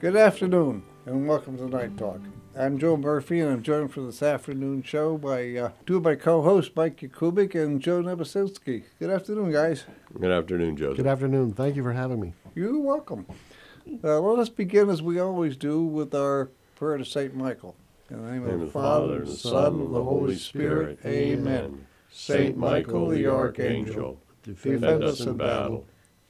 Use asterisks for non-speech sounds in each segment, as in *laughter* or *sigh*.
Good afternoon, and welcome to Knight Talk. I'm Joe Murphy, and I'm joined for this afternoon show by uh, two of my co-hosts, Mike Yakubik and Joe Nebesinski. Good afternoon, guys. Good afternoon, Joe. Good afternoon. Thank you for having me. You're welcome. Uh, let us begin, as we always do, with our prayer to Saint Michael. In the name, In of the the Father, and the Son, and the Holy Spirit. Amen. Saint Michael the Archangel, Defend defend us us in in battle.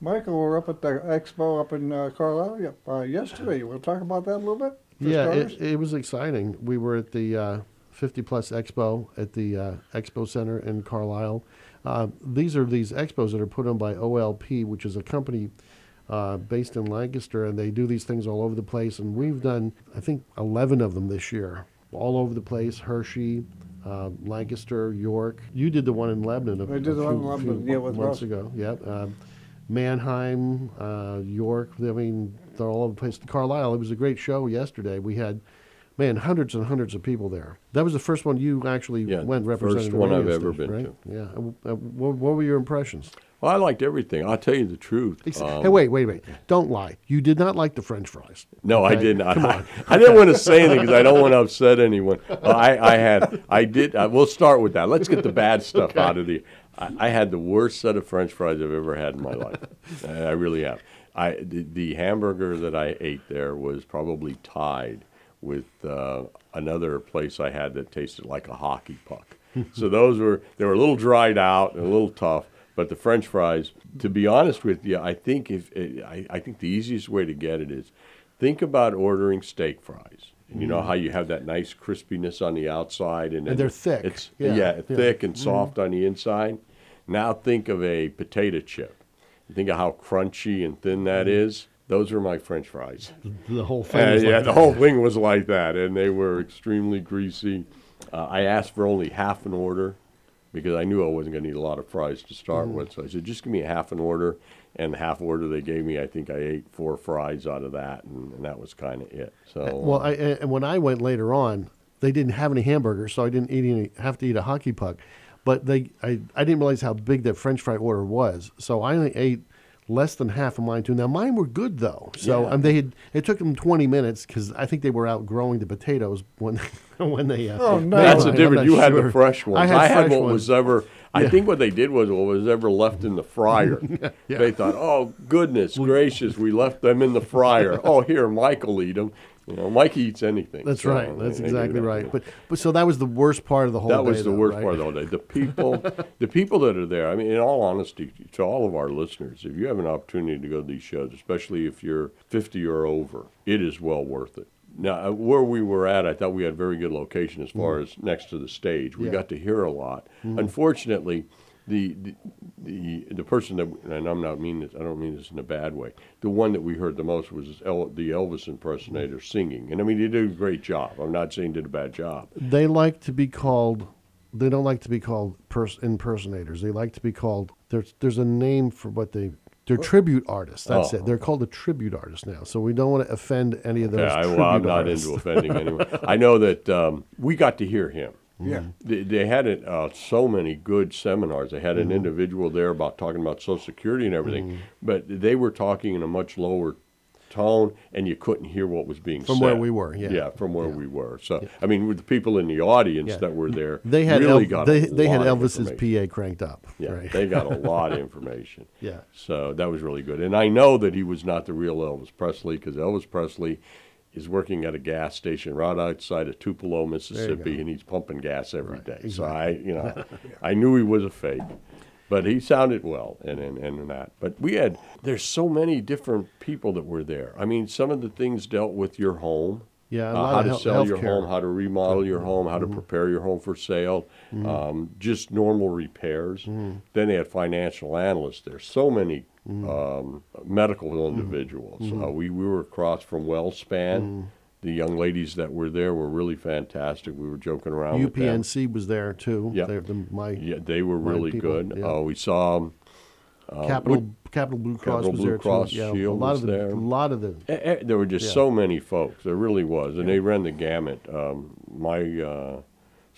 Michael we're up at the expo up in uh, Carlisle uh, yesterday. We'll talk about that a little bit? yeah, it, it was exciting. We were at the uh, 50 Plus Expo at the uh, Expo Center in Carlisle. Uh, these are these expos that are put on by OLP, which is a company uh, based in Lancaster, and they do these things all over the place. And we've done, I think, 11 of them this year, all over the place. Hershey, uh, Lancaster, York. You did the one in Lebanon. a- I did a the one in Lebanon, few yeah, with months Russ. ago. Yep. Um, Manheim, uh, York. I mean, they're all over the place. Carlisle. It was a great show yesterday. We had, man, hundreds and hundreds of people there. That was the first one you actually Yeah, went first representing. the one I've ever station, been right? Yeah. Uh, uh, what, what were your impressions? Well, I liked everything. I'll tell you the truth. Um, hey, wait, wait, wait! Don't lie. You did not like the French fries. No, I did not. Come I, *laughs* I didn't want to say anything because I don't want to upset anyone. I, I had, I did. I, we'll start with that. Let's get the bad stuff out of the. I, I had the worst set of French fries I've ever had in my life. *laughs* I, I really have. I the, the hamburger that I ate there was probably tied with uh, another place I had that tasted like a hockey puck. *laughs* so those were they were a little dried out and a little tough. But the French fries, to be honest with you, I think if I, I think the easiest way to get it is think about ordering steak fries. And you know how you have that nice crispiness on the outside, and, then they're thick. It's Yeah, yeah, yeah. Mm-hmm. thick and soft on the inside. Now think of a potato chip. Think of how crunchy and thin that Mm-hmm. Those were my French fries. The whole thing. Uh, yeah, like the whole thing was like that, and they were extremely greasy. Uh, I asked for only half an order because I knew I wasn't going to need a lot of fries to start Mm-hmm. with. So I said, just give me a half an order. And the half order they gave me, I think I ate four fries out of that, and, and that was kind of it. So Well, I, and when I went later on, they didn't have any hamburgers, so I didn't eat any, have to eat a hockey puck. But they, I, I didn't realize how big that French fry order was, so I only ate less than half of mine too. Now mine were good though, so Yeah. um, they had. It took them twenty minutes because I think they were outgrowing the potatoes when *laughs* when they. Uh, Oh, no. That's mine. the I'm difference. not You had the fresh ones. I had, had what ones. was ever. I think what they did was what was ever left in the *laughs* fryer. Yeah. They thought, "Oh goodness gracious, we left them in the fryer. *laughs* oh, here, Michael eat them. You know, Mike eats anything." That's so right. That's exactly that. right. But but so that was the worst part of the whole. that was the though, worst right? part of the whole day. The people, *laughs* the people that are there. I mean, in all honesty, to all of our listeners, if you have an opportunity to go to these shows, especially if you're 50 or over, it is well worth it. Now, uh, where we were at, I thought we had very good location as far as next to the stage. We. Yeah. got to hear a lot. Unfortunately, the, the the person that and I'm not mean this I don't mean this in a bad way. The one that we heard the most was El, the Elvis impersonator singing, and I mean he did a great job. I'm not saying did a bad job. They like to be called. They don't like to be called pers- impersonators. They like to be called. There's there's a name for what they. They're tribute artists. That's Oh. it. They're called a tribute artist now. So we don't want to offend any of those. Yeah, I, well, I'm not artists. into offending anyone. I know that um, we got to hear him. Yeah. Mm-hmm. They, they had it, uh, so many good seminars. They had an mm-hmm. individual there about talking about Social Security and everything, mm-hmm. but they were talking in a much lower tone, and you couldn't hear what was being said. From said. where we were, yeah. Yeah, from where we were. So, I mean, with the people in the audience Yeah. that were there, They had really El- got they they had Elvis's. PA cranked up. Yeah, right. they got a *laughs* lot of information. Yeah. So that was really good. And I know that he was not the real Elvis Presley because Elvis Presley is working at a gas station right outside of Tupelo, Mississippi, and he's pumping gas every Right, day. So I, you know, *laughs* I knew he was a fake. But he sounded well and, and, and that. But we had, there's so many different people that were there. I mean, some of the things dealt with your home. Yeah, a uh, how to sell your. Mm-hmm. home, how to remodel your home, how to prepare your home for sale, um, just normal repairs. Mm-hmm. Then they had financial analysts there. So many Mm-hmm. Um, medical individuals. Uh, we, we were across from WellSpan. the young ladies that were there were really fantastic. We were joking around with them. UPMC was there too. Yeah. They're the, my Yeah, they were really people, good. yeah. Uh, we saw uh, Capital Capital Blue Cross Capital was Blue there Cross too. Yeah, a lot of the, there. A lot of the Eh, eh, There were just Yeah. so many folks. There really was, and they ran the gamut. Um, my uh,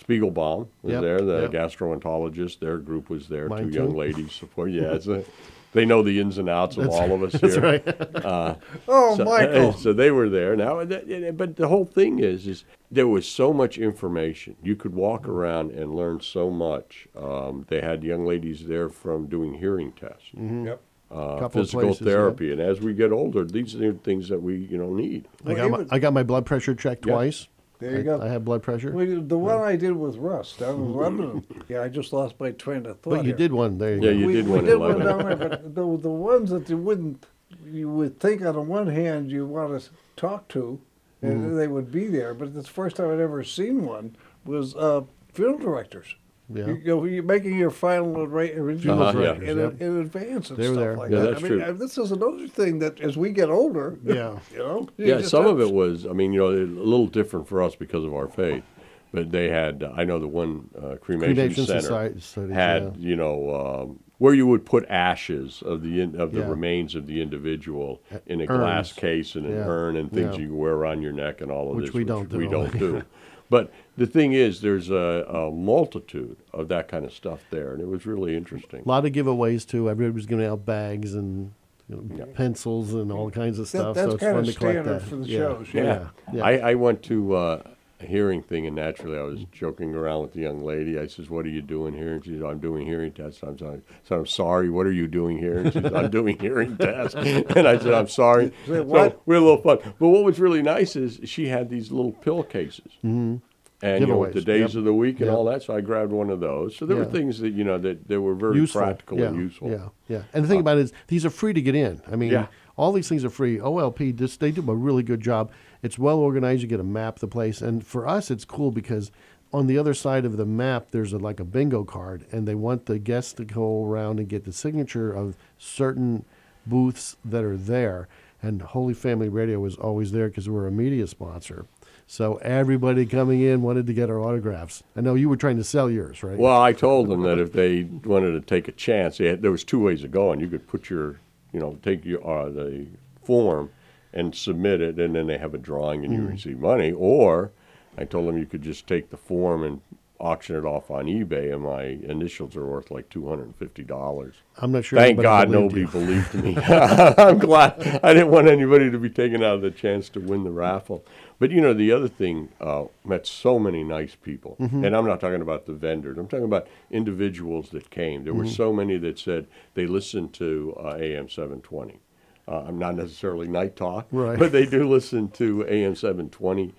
Spiegelbaum was Yep, there, the yep. gastroenterologist. Their group was there. Mine two young ladies *laughs* support. Yeah, it's a, they know the ins and outs of That's all of us That's here. right. *laughs* Oh, So, Michael. so they were there. Now, but the whole thing is, is there was so much information. You could walk around and learn so much. Um, they had young ladies there from doing hearing tests Yep. uh, physical places, yeah. therapy. And as we get older, these are things that we you know need. I got my I got my blood pressure checked Yeah. twice. There you I, go. I have blood pressure. Well, you- the one I did with Russ down in Lebanon. Yeah, I just lost my train of thought. but you here. did one. There you Yeah, go. you we, did we one in did one Lebanon. down there, but the the ones that you wouldn't, you would think on the one hand you want to talk to, and Mm-hmm. they would be there. But the first time I'd ever seen one was uh, funeral directors. Yeah. You, you know, you're making your final arra- arrangements Uh-huh, yeah. in, Yep. in advance and They were stuff there. like Yeah, that. that's I mean, true. uh, this is another thing that as we get older, *laughs* Yeah. you know, you Yeah, just some of it was. I mean, you know, a little different for us because of our faith. But they had. I know the one uh, cremation, Cremation center Society studies, had. yeah. You know. Um, where you would put ashes of the in, of the Yeah. remains of the individual in a glass case and an Yeah. urn and things Yeah. you wear around your neck and all of Which this, we don't do we don't *laughs* do. *laughs* But the thing is, there's a, a multitude of that kind of stuff there, and it was really interesting. A lot of giveaways too. Everybody was giving out bags and you know, Yeah. pencils and all kinds of That- stuff. that's so it's kinda fun to collect standard that. for the yeah. shows, Yeah, Yeah. yeah. I, I went to uh, a hearing thing, and naturally, I was joking around with the young lady. I says, "What are you doing here?" And she said, "I'm doing hearing tests." I'm sorry. So I'm sorry. What are you doing here? And she said, "I'm doing hearing tests." *laughs* And I said, "I'm sorry." Say, So we had a little fun. But what was really nice is she had these little pill cases. Mm-hmm. And you know, with the days yep. of the week and Yep. all that, so I grabbed one of those. So there were things that you know that, that were very useful. practical yeah. and useful. Uh, Yeah, yeah. And the thing about it is, these are free to get in. I mean, Yeah. all these things are free. OLP, just they do a really good job. It's well organized. You get a map of the place, and for us, it's cool because on the other side of the map, there's a, like a bingo card, and they want the guests to go around and get the signature of certain booths that are there. And Holy Family Radio is always there because we're a media sponsor. So everybody coming in wanted to get our autographs. I know you were trying to sell yours, right? Well, I told them that if they wanted to take a chance, had, there was two ways of going. You could put your, you know, take your uh, the form and submit it, and then they have a drawing and you receive money. Or I told them you could just take the form and auction it off on eBay, and my initials are worth like two hundred and fifty dollars. I'm not sure. Thank God believed nobody you. believed me. *laughs* *laughs* I'm glad. I didn't want anybody to be taken out of the chance to win the raffle. But you know, the other thing, uh, met so many nice people. Mm-hmm. And I'm not talking about the vendors. I'm talking about individuals that came. There were Mm-hmm. so many that said they listened to uh, AM 720. Uh, I'm not necessarily Knight Talk, Right. but they do listen to AM 720.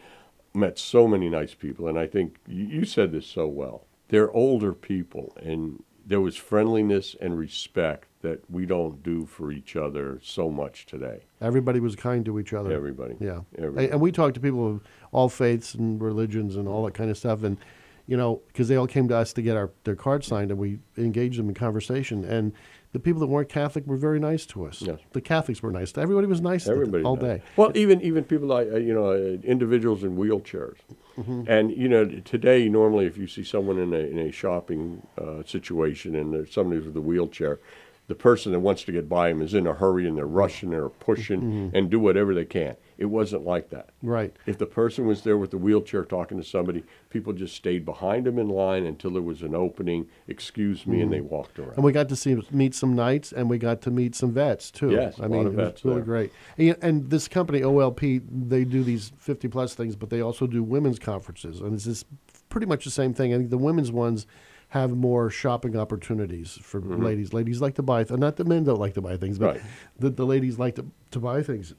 Met so many nice people, and I think you, said this so well. They're older people, and there was friendliness and respect that we don't do for each other so much today. Everybody was kind to each other. Everybody. Yeah. Everybody. And we talked to people of all faiths and religions and all that kind of stuff. And, you know, because they all came to us to get our their card signed and we engaged them in conversation. And the people that weren't Catholic were very nice to us. Yes. The Catholics were nice. Everybody was nice to Everybody all does. day. Well, even even people like uh, you know uh, individuals in wheelchairs, Mm-hmm. and you know today normally if you see someone in a in a shopping uh, situation and there's somebody with a wheelchair, the person that wants to get by him is in a hurry and they're rushing or pushing Mm-hmm. and do whatever they can. It wasn't like that. Right. If the person was there with the wheelchair talking to somebody, people just stayed behind them in line until there was an opening. Excuse me, and they walked around. Mm-hmm. And we got to see meet some knights, and we got to meet some vets too. Yes, I a lot mean, it was really there. great. And, and this company OLP, they do these fifty plus things, but they also do women's conferences, and it's just pretty much the same thing. I think the women's ones have more shopping opportunities for ladies. Ladies like to buy, th- not the men don't like to buy things, but Mm-hmm. Right. the, the ladies like to, to buy things.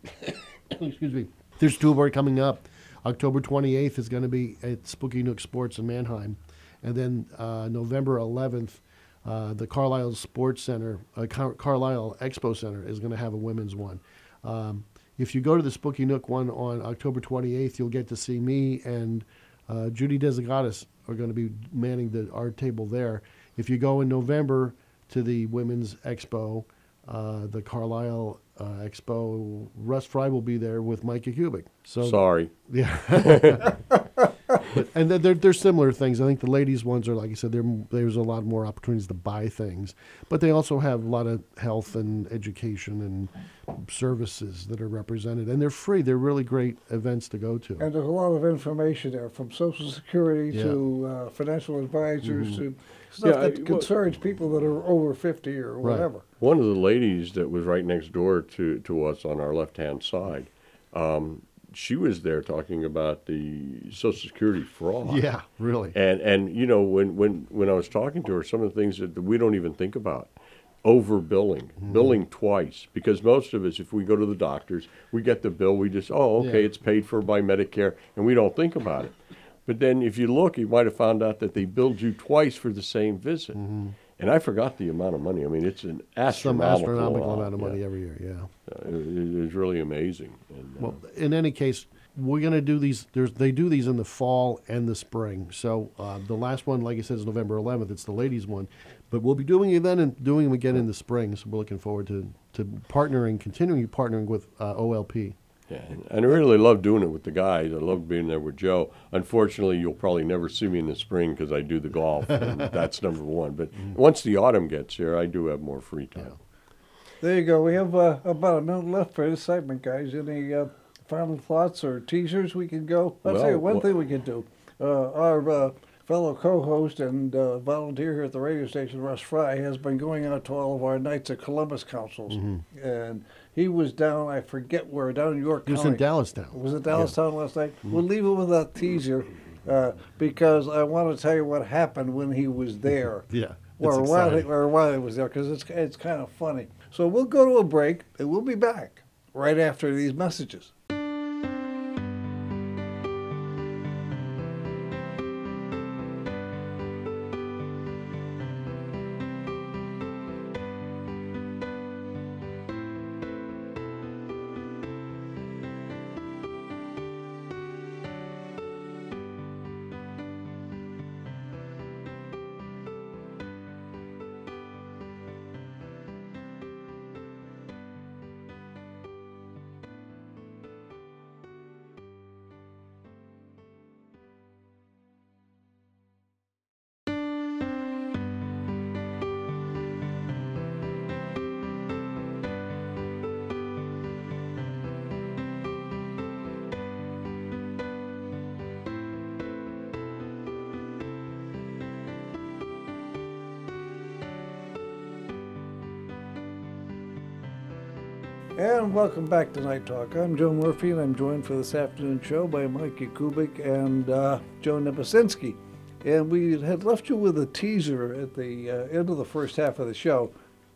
*coughs* Excuse me. There's two more coming up. October 28th is going to be at Spooky Nook Sports in Manheim. And then uh, November 11th, uh, the Carlisle Sports Center, uh, Car- Carlisle Expo Center is going to have a women's one. Um, if you go to the Spooky Nook one on October 28th, you'll get to see me and uh, Judy Desigatis are going to be manning the our table there. If you go in November to the Women's Expo, uh, the Carlisle uh, Expo. Russ Fry will be there with Micah Kubik. So Sorry. yeah. *laughs* *laughs* But- and they're- they're, they're similar things. I think the ladies' ones are, like I said, there's a lot more opportunities to buy things. But they also have a lot of health and education and services that are represented. And they're free. They're really great events to go to. And there's a lot of information there, from Social Security Yeah. Mm-hmm. to uh, financial advisors to stuff Yeah, I- that well- concerns people that are over 50 or Right. whatever. One of the ladies that was right next door to, to us on our left hand side, um, she was there talking about the Social Security fraud. Yeah, really. And and you know when when when I was talking to her, some of the things that we don't even think about, overbilling, Mm-hmm. billing twice, because most of us, if we go to the doctors, we get the bill, we just oh okay, Yeah. it's paid for by Medicare, and we don't think about it. But then if you look, you might have found out that they billed you twice for the same visit. And I forgot the amount of money. I mean, it's an Mm-hmm. Some astronomical, astronomical amount of yeah. money every year, yeah. Uh, It, it really amazing. And, uh, Well, in any case, we're going to do these. There's they do these in the fall and the spring. So uh, the last one, like I said, is November 11th. It's the ladies' one, but we'll be doing it then and doing them again in the spring. So we're looking forward to to partnering, continuing partnering with uh, OLP. Yeah, and- and I really love doing it with the guys. I love being there with Joe. Unfortunately, you'll probably never see me in the spring because I do the golf, and *laughs* that's number one. But once the autumn gets here, I do have more free time. There you go. We have uh, about a minute left for this segment, guys. Any uh, final thoughts or teasers we can go? I'll tell you one wha- thing we can do. Uh, our uh, fellow co-host and uh, volunteer here at the radio station, Russ Fry, has been going out to all of our Knights of Columbus councils, and he was down. I forget where down in York He was County. in Dallastown. Was it Dallastown last night? We'll leave it with that teaser uh, because I want to tell you what happened when he was there. *laughs* Yeah, Or he, exciting. or while he was there, because it's, it's kind of funny. So we'll go to a break and we'll be back right after these messages. And welcome back to Knight Talk. I'm Joe Murphy, and I'm joined for this afternoon show by Mikey Kubik and uh, Joe Nebesinski. And we had left you with a teaser at the uh, end of the first half of the show.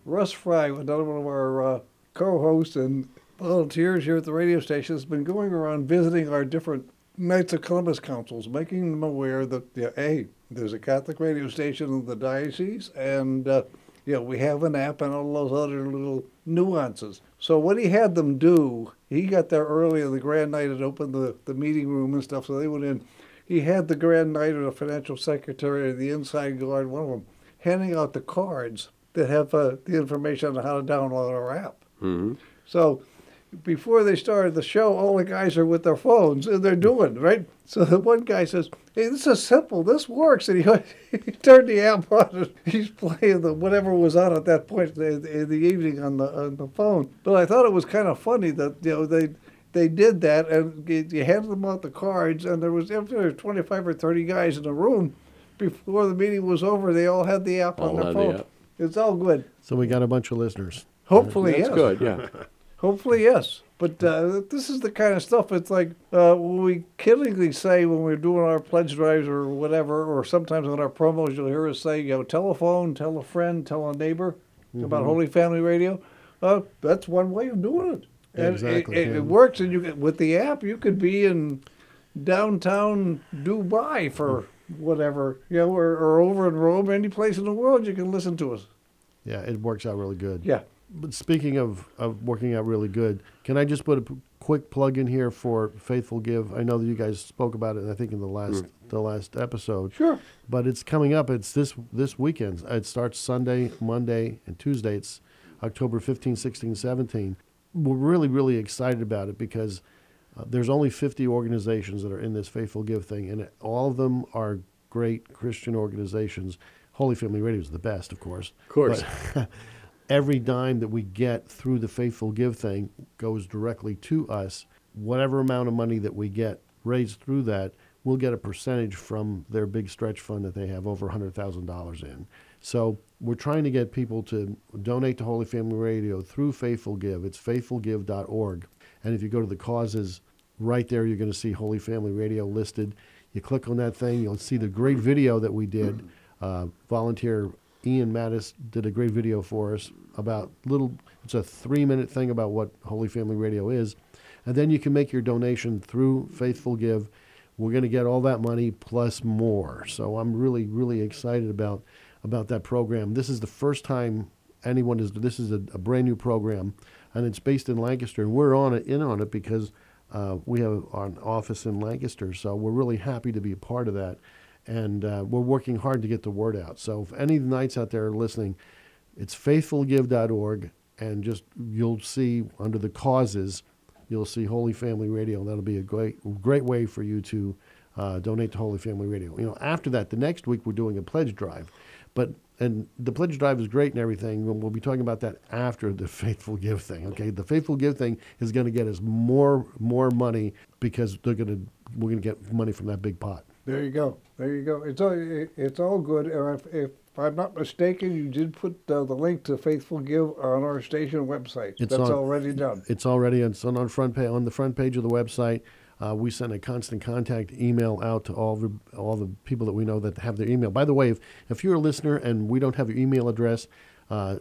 Russ Fry, another one of our uh, co-hosts and volunteers here at the radio station, has been going around visiting our different Knights of Columbus councils, making them aware that, yeah, hey, there's a Catholic radio station in the diocese, and uh, you know, we have an app and all those other little nuances. So what he had them do, he got there early on the grand knight and opened the, the meeting room and stuff, so they went in. He had the grand knight or the financial secretary or the inside guard, one of them, handing out the cards that have uh, the information on how to download our app. hmm So before they started the show, all the guys are with their phones and they're doing right. So the one guy says, "Hey, this is simple. This works." And he, *laughs* he turned the app on and he's playing the whatever was on at that point in, in the evening on the on the phone. But I thought it was kind of funny that you know they they did that and you you handed them out the cards and there was if there were 25 or 30 guys in the room before the meeting was over they all had the app on their had the phone app. it's all good So we got a bunch of listeners. hopefully That's yes good. Yeah. *laughs* Hopefully, yes. But uh, this is the kind of stuff. It's like uh, we killingly say when we're doing our pledge drives or whatever, or sometimes on our promos, you'll hear us say, you know, tell a phone, tell a friend, tell a neighbor about Holy Family Radio. Uh, that's one way of doing it. And exactly, it, it, it works. And you can, with the app, you could be in downtown Dubai for whatever, you know, or, or over in Rome, any place in the world, you can listen to us. Yeah, it works out really good. Yeah. But speaking of, of working out really good, can I just put a p- quick plug in here for Faithful Give? I know that you guys spoke about it, I think, in the last the last episode. Sure. But it's coming up. It's this this weekend. It starts Sunday, Monday, and Tuesday. It's October 15, 16, 17. We're really, really excited about it because uh, there's only 50 organizations that are in this Faithful Give thing, and all of them are great Christian organizations. Holy Family Radio is the best, of course. Of course. But *laughs* every dime that we get through the Faithful Give thing goes directly to us. Whatever amount of money that we get raised through that, we'll get a percentage from their big stretch fund that they have over $100,000 in. So we're trying to get people to donate to Holy Family Radio through Faithful Give. It's faithfulgive.org. And if you go to the causes, right there you're going to see Holy Family Radio listed. You click on that thing, you'll see the great video that we did. Uh, volunteer Ian Mattis did a great video for us about little. It's a three-minute thing about what Holy Family Radio is, and then you can make your donation through Faithful Give. We're going to get all that money plus more. So I'm really, really excited about about that program. This is the first time anyone is. This is a, a brand new program, and it's based in Lancaster, and we're on it in on it because uh, we have an office in Lancaster. So we're really happy to be a part of that, and uh, we're working hard to get the word out. So if any of the knights out there are listening, it's faithfulgive.org, and just you'll see under the causes, you'll see Holy Family Radio, and that'll be a great, great way for you to uh, donate to Holy Family Radio. You know, after that, the next week we're doing a pledge drive, but and the pledge drive is great and everything. We'll be talking about that after the *laughs* faithful give thing. Okay, the faithful give thing is going to get us more more money because they're going to we're going to get money from that big pot. There you go. There you go. It's all it- it's all good. And if, if I'm not mistaken, you did put uh, the link to Faithful Give on our station website. It's That's on- already done. It's already it's on, on front page on the front page of the website. Uh, we send a constant contact email out to all the all the people that we know that have their email. By the way, if, if you're a listener and we don't have your email address, uh,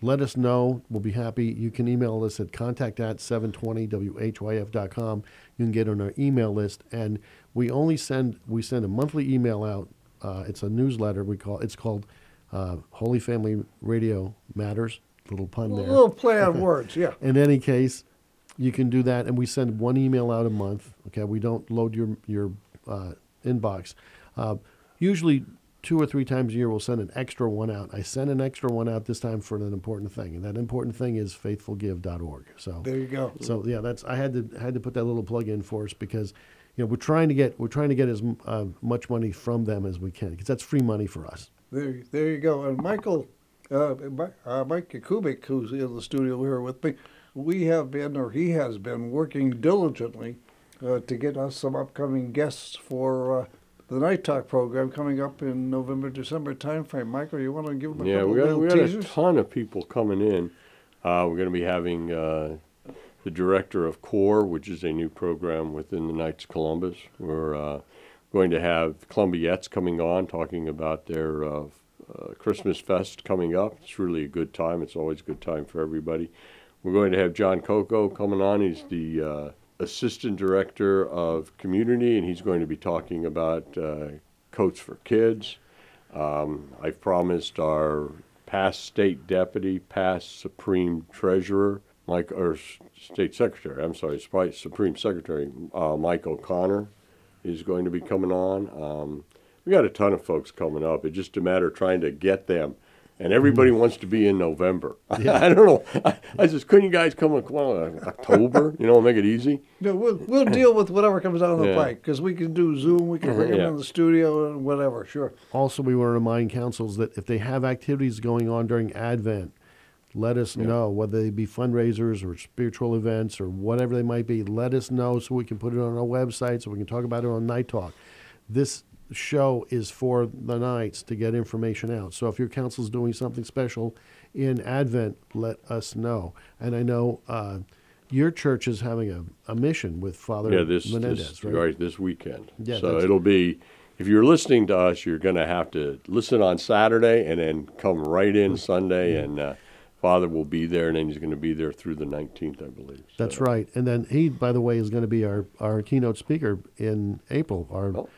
let us know. We'll be happy. You can email us at contact at 720whyf.com. You can get on our email list, and we only send we send a monthly email out. Uh, it's a newsletter. We call it's called uh, Holy Family Radio Matters. Little pun A there. little play on *laughs* words, yeah. In any case, you can do that, and we send one email out a month. Okay, we don't load your your uh, inbox. Uh, usually, two or three times a year, we'll send an extra one out. I sent an extra one out this time for an important thing, and that important thing is faithfulgive.org. So There you go. so yeah, that's I had to had to put that little plug in for us because you know we're trying to get we're trying to get as uh, much money from them as we can because that's free money for us. There, there you go. And Michael, uh, uh, Mike Kubik, who's in the studio here with me, we have been, or he has been, working diligently uh, to get us some upcoming guests for uh, the Knight Talk program coming up in November, December timeframe. Michael, you want to give them a Yeah, couple we got we got a ton of people coming in. Uh, we're going to be having uh, the director of CORE, which is a new program within the Knights of Columbus. We're uh, going to have Columbiettes coming on, talking about their uh, uh, Christmas fest coming up. It's really a good time. It's always a good time for everybody. We're going to have John Coco coming on. He's the uh, assistant director of community, and he's going to be talking about uh, coats for kids. Um, I've promised our past state deputy, past supreme treasurer, Mike, or state secretary, I'm sorry, supreme secretary, uh, Mike O'Connor is going to be coming on. Um, we got a ton of folks coming up. It's just a matter of trying to get them. And everybody wants to be in November. *laughs* *laughs* I don't know. I, I just couldn't you guys come, come on uh, October? You know, make it easy. No, we'll, we'll deal with whatever comes down the Yeah. pike because we can do Zoom, we can bring them in the studio and whatever. Sure. Also, we want to remind councils that if they have activities going on during Advent, let us know whether they be fundraisers or spiritual events or whatever they might be. Let us know so we can put it on our website so we can talk about it on Knight Talk. This show is for the knights to get information out. So if your council is doing something special in Advent, let us know. And I know uh, your church is having a, a mission with Father Yeah, this, Menendez, this right? right? this weekend. Yeah, so it'll be. If you're listening to us, you're going to have to listen on Saturday and then come right in Sunday, and uh, Father will be there, and then he's going to be there through the 19th, I believe. That's right. And then he, by the way, is going to be our, our keynote speaker in April. Our Oh,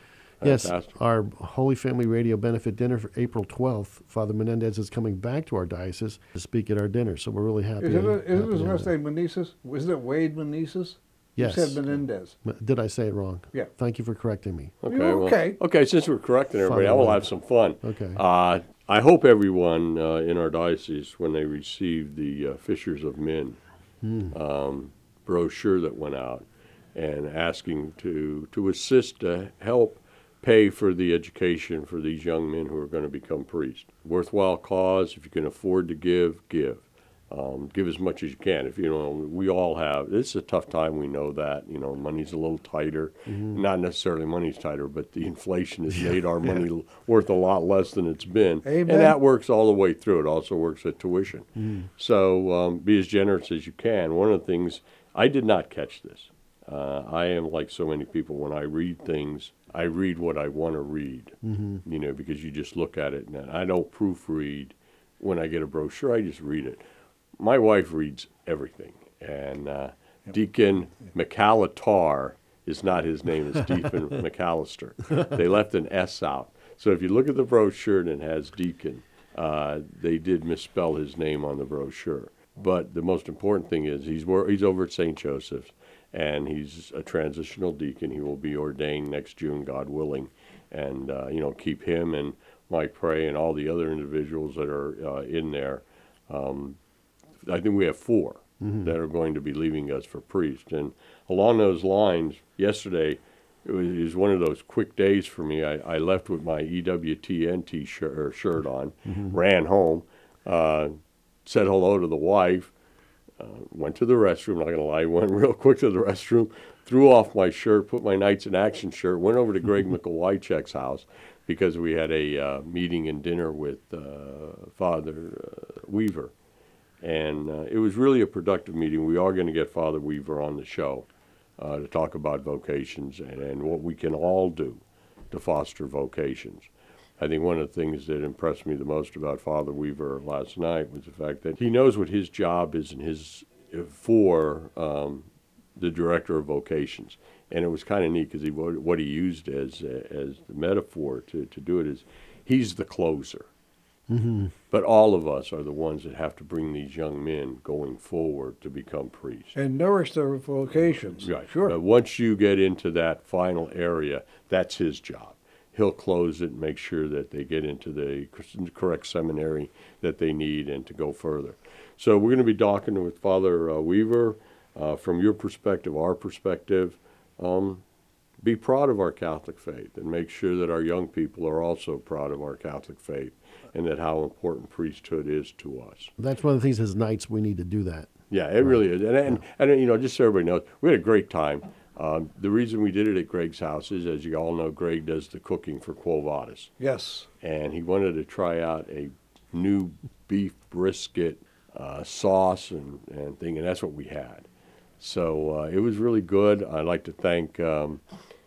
yes, fantastic. our Holy Family Radio benefit dinner for April twelfth. Father Menendez is coming back to our diocese to speak at our dinner, so we're really happy. Isn't, to- it, isn't happy his last name Menezes? Isn't it Wade Menezes? Yes. You said Menendez. Did I say it wrong? Yeah. Thank you for correcting me. Okay. Well- okay. okay. Since we're correcting everybody, I will have some fun. Okay. Uh, I hope everyone uh, in our diocese, when they receive the uh, Fishers of Men um, brochure that went out and asking to, to assist to help pay for the education for these young men who are going to become priests. Worthwhile cause. If you can afford to give, give. Um, give as much as you can. If you know, we all have. It's a tough time. We know that. You know, money's a little tighter. Not necessarily money's tighter, but the inflation has made our money l- worth a lot less than it's been. Amen. And that works all the way through. It also works at tuition. So um, be as generous as you can. One of the things I did not catch this. Uh, I am like so many people. When I read things, I read what I want to read. You know, because you just look at it, and I don't proofread. When I get a brochure, I just read it. My wife reads everything, and uh, Deacon McAllitar is not his name; it's *laughs* Deacon McAllister. They left an S out. So if you look at the brochure and it has Deacon, uh, they did misspell his name on the brochure. But the most important thing is he's wor- he's over at St. Joseph's, and he's a transitional deacon. He will be ordained next June, God willing, and uh, you know keep him and Mike Pray and all the other individuals that are uh, in there. Um, I think we have 4 that are going to be leaving us for priest. And along those lines, yesterday it was, it was one of those quick days for me. I, I left with my EWTN t-shirt or shirt on, ran home, uh, said hello to the wife, uh, went to the restroom. Not gonna lie, *laughs* went real quick to the restroom, threw off my shirt, put my Knights in Action shirt, went over to Greg *laughs* McElwycheck's house because we had a uh, meeting and dinner with uh, Father uh, Weaver, and uh, it was really a productive meeting. We are going to get Father Weaver on the show uh, to talk about vocations and, and what we can all do to foster vocations. I think one of the things that impressed me the most about Father Weaver last night was the fact that he knows what his job is and his uh, for um, the director of vocations. And it was kind of neat because he what he used as uh, as the metaphor to, to do it is he's the closer. Mm-hmm. But all of us are the ones that have to bring these young men going forward to become priests. And nourish their vocations. Right. Sure. But once you get into that final area, that's his job. He'll close it and make sure that they get into the correct seminary that they need and to go further. So we're going to be talking with Father uh, Weaver uh, from your perspective, our perspective. Um, be proud of our Catholic faith and make sure that our young people are also proud of our Catholic faith and that how important priesthood is to us. That's one of the things as knights we need to do that. Yeah, it really is. And, and, and, you know, just so everybody knows, we had a great time. Um, the reason we did it at Greg's house is, as you all know, Greg does the cooking for Quo Vadis. Yes. And he wanted to try out a new beef brisket uh, sauce and, and thing, and that's what we had. So uh, it was really good. I'd like to thank um,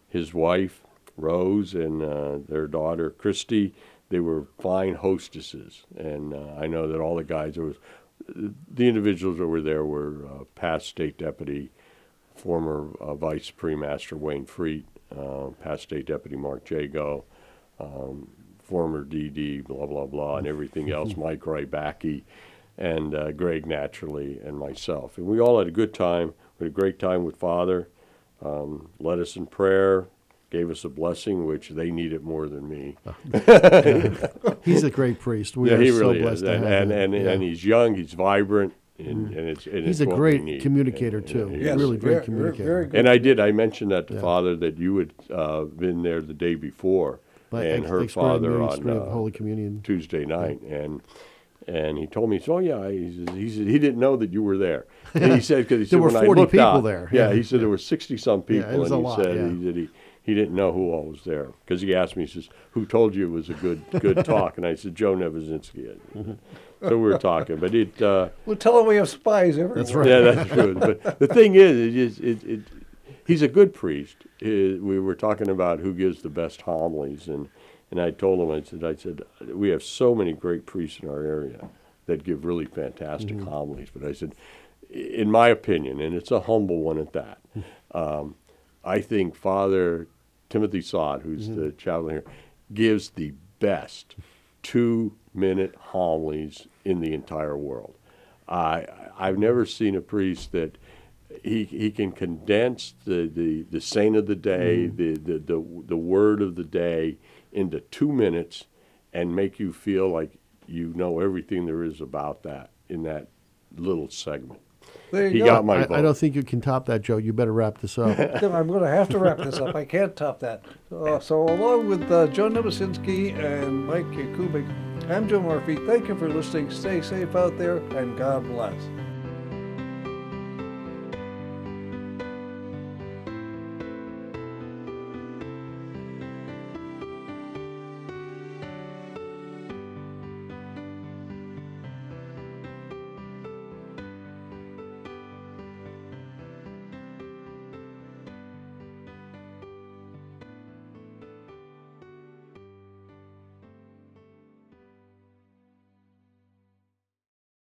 his wife, Rose, and uh, their daughter, Christy. They were fine hostesses. And uh, I know that all the guys, there was, the individuals that were there were uh, past state deputy, former uh, vice premaster Wayne Freet, uh, past state deputy Mark Jago, um, former DD, blah blah blah, and everything *laughs* else. Mike Rybacky, and uh, Greg naturally, and myself, and we all had a good time. We had a great time with Father. Um, led us in prayer, gave us a blessing, which they needed more than me. *laughs* *laughs* He's a great priest. We yeah, are he so really blessed is, to and have and, him. and, Yeah. and he's young, he's vibrant, and, and it's and He's it's a great communicator, And- too. and- He's Yes. really great Very- communicator. Very good. And I did. I mentioned that to Yeah. Father that you had uh, been there the day before, Like and ex- her father on uh, Holy Communion. Tuesday night, and and he told me, so oh, yeah, he said, he, said, he didn't know that you were there. And he *laughs* said because he said There were when 40 looked people out, there. Yeah, Yeah. he said there were sixty some Yeah, it people, was and a he lot, said yeah. he said he. He didn't know who all was there because he asked me. He says, "Who told you it was a good good *laughs* talk?" And I said, "Joe Nevesinski." So we were talking, but it uh, Well, tell them we have spies everywhere. That's right. yeah, that's true. But the thing is, it is it, it, he's a good priest. Eh, we were talking about who gives the best homilies, and, and I told him, I said, I said, we have so many great priests in our area that give really fantastic homilies. But I said, in my opinion, and it's a humble one at that, um, I think Father Timothy Sod, who's the chaplain here, gives the best two minute homilies in the entire world. I I've never seen a priest that he he can condense the, the, the saint of the day, the, the, the the word of the day into two minutes and make you feel like you know everything there is about that in that little segment. There you He go. got my I, vote. I don't think you can top that, Joe. You better wrap this up. *laughs* Tim, I'm going to have to wrap this up. I can't top that. Uh, so, along with uh, Joe Novosinski and Mike Kubik, I'm Joe Murphy. Thank you for listening. Stay safe out there, and God bless.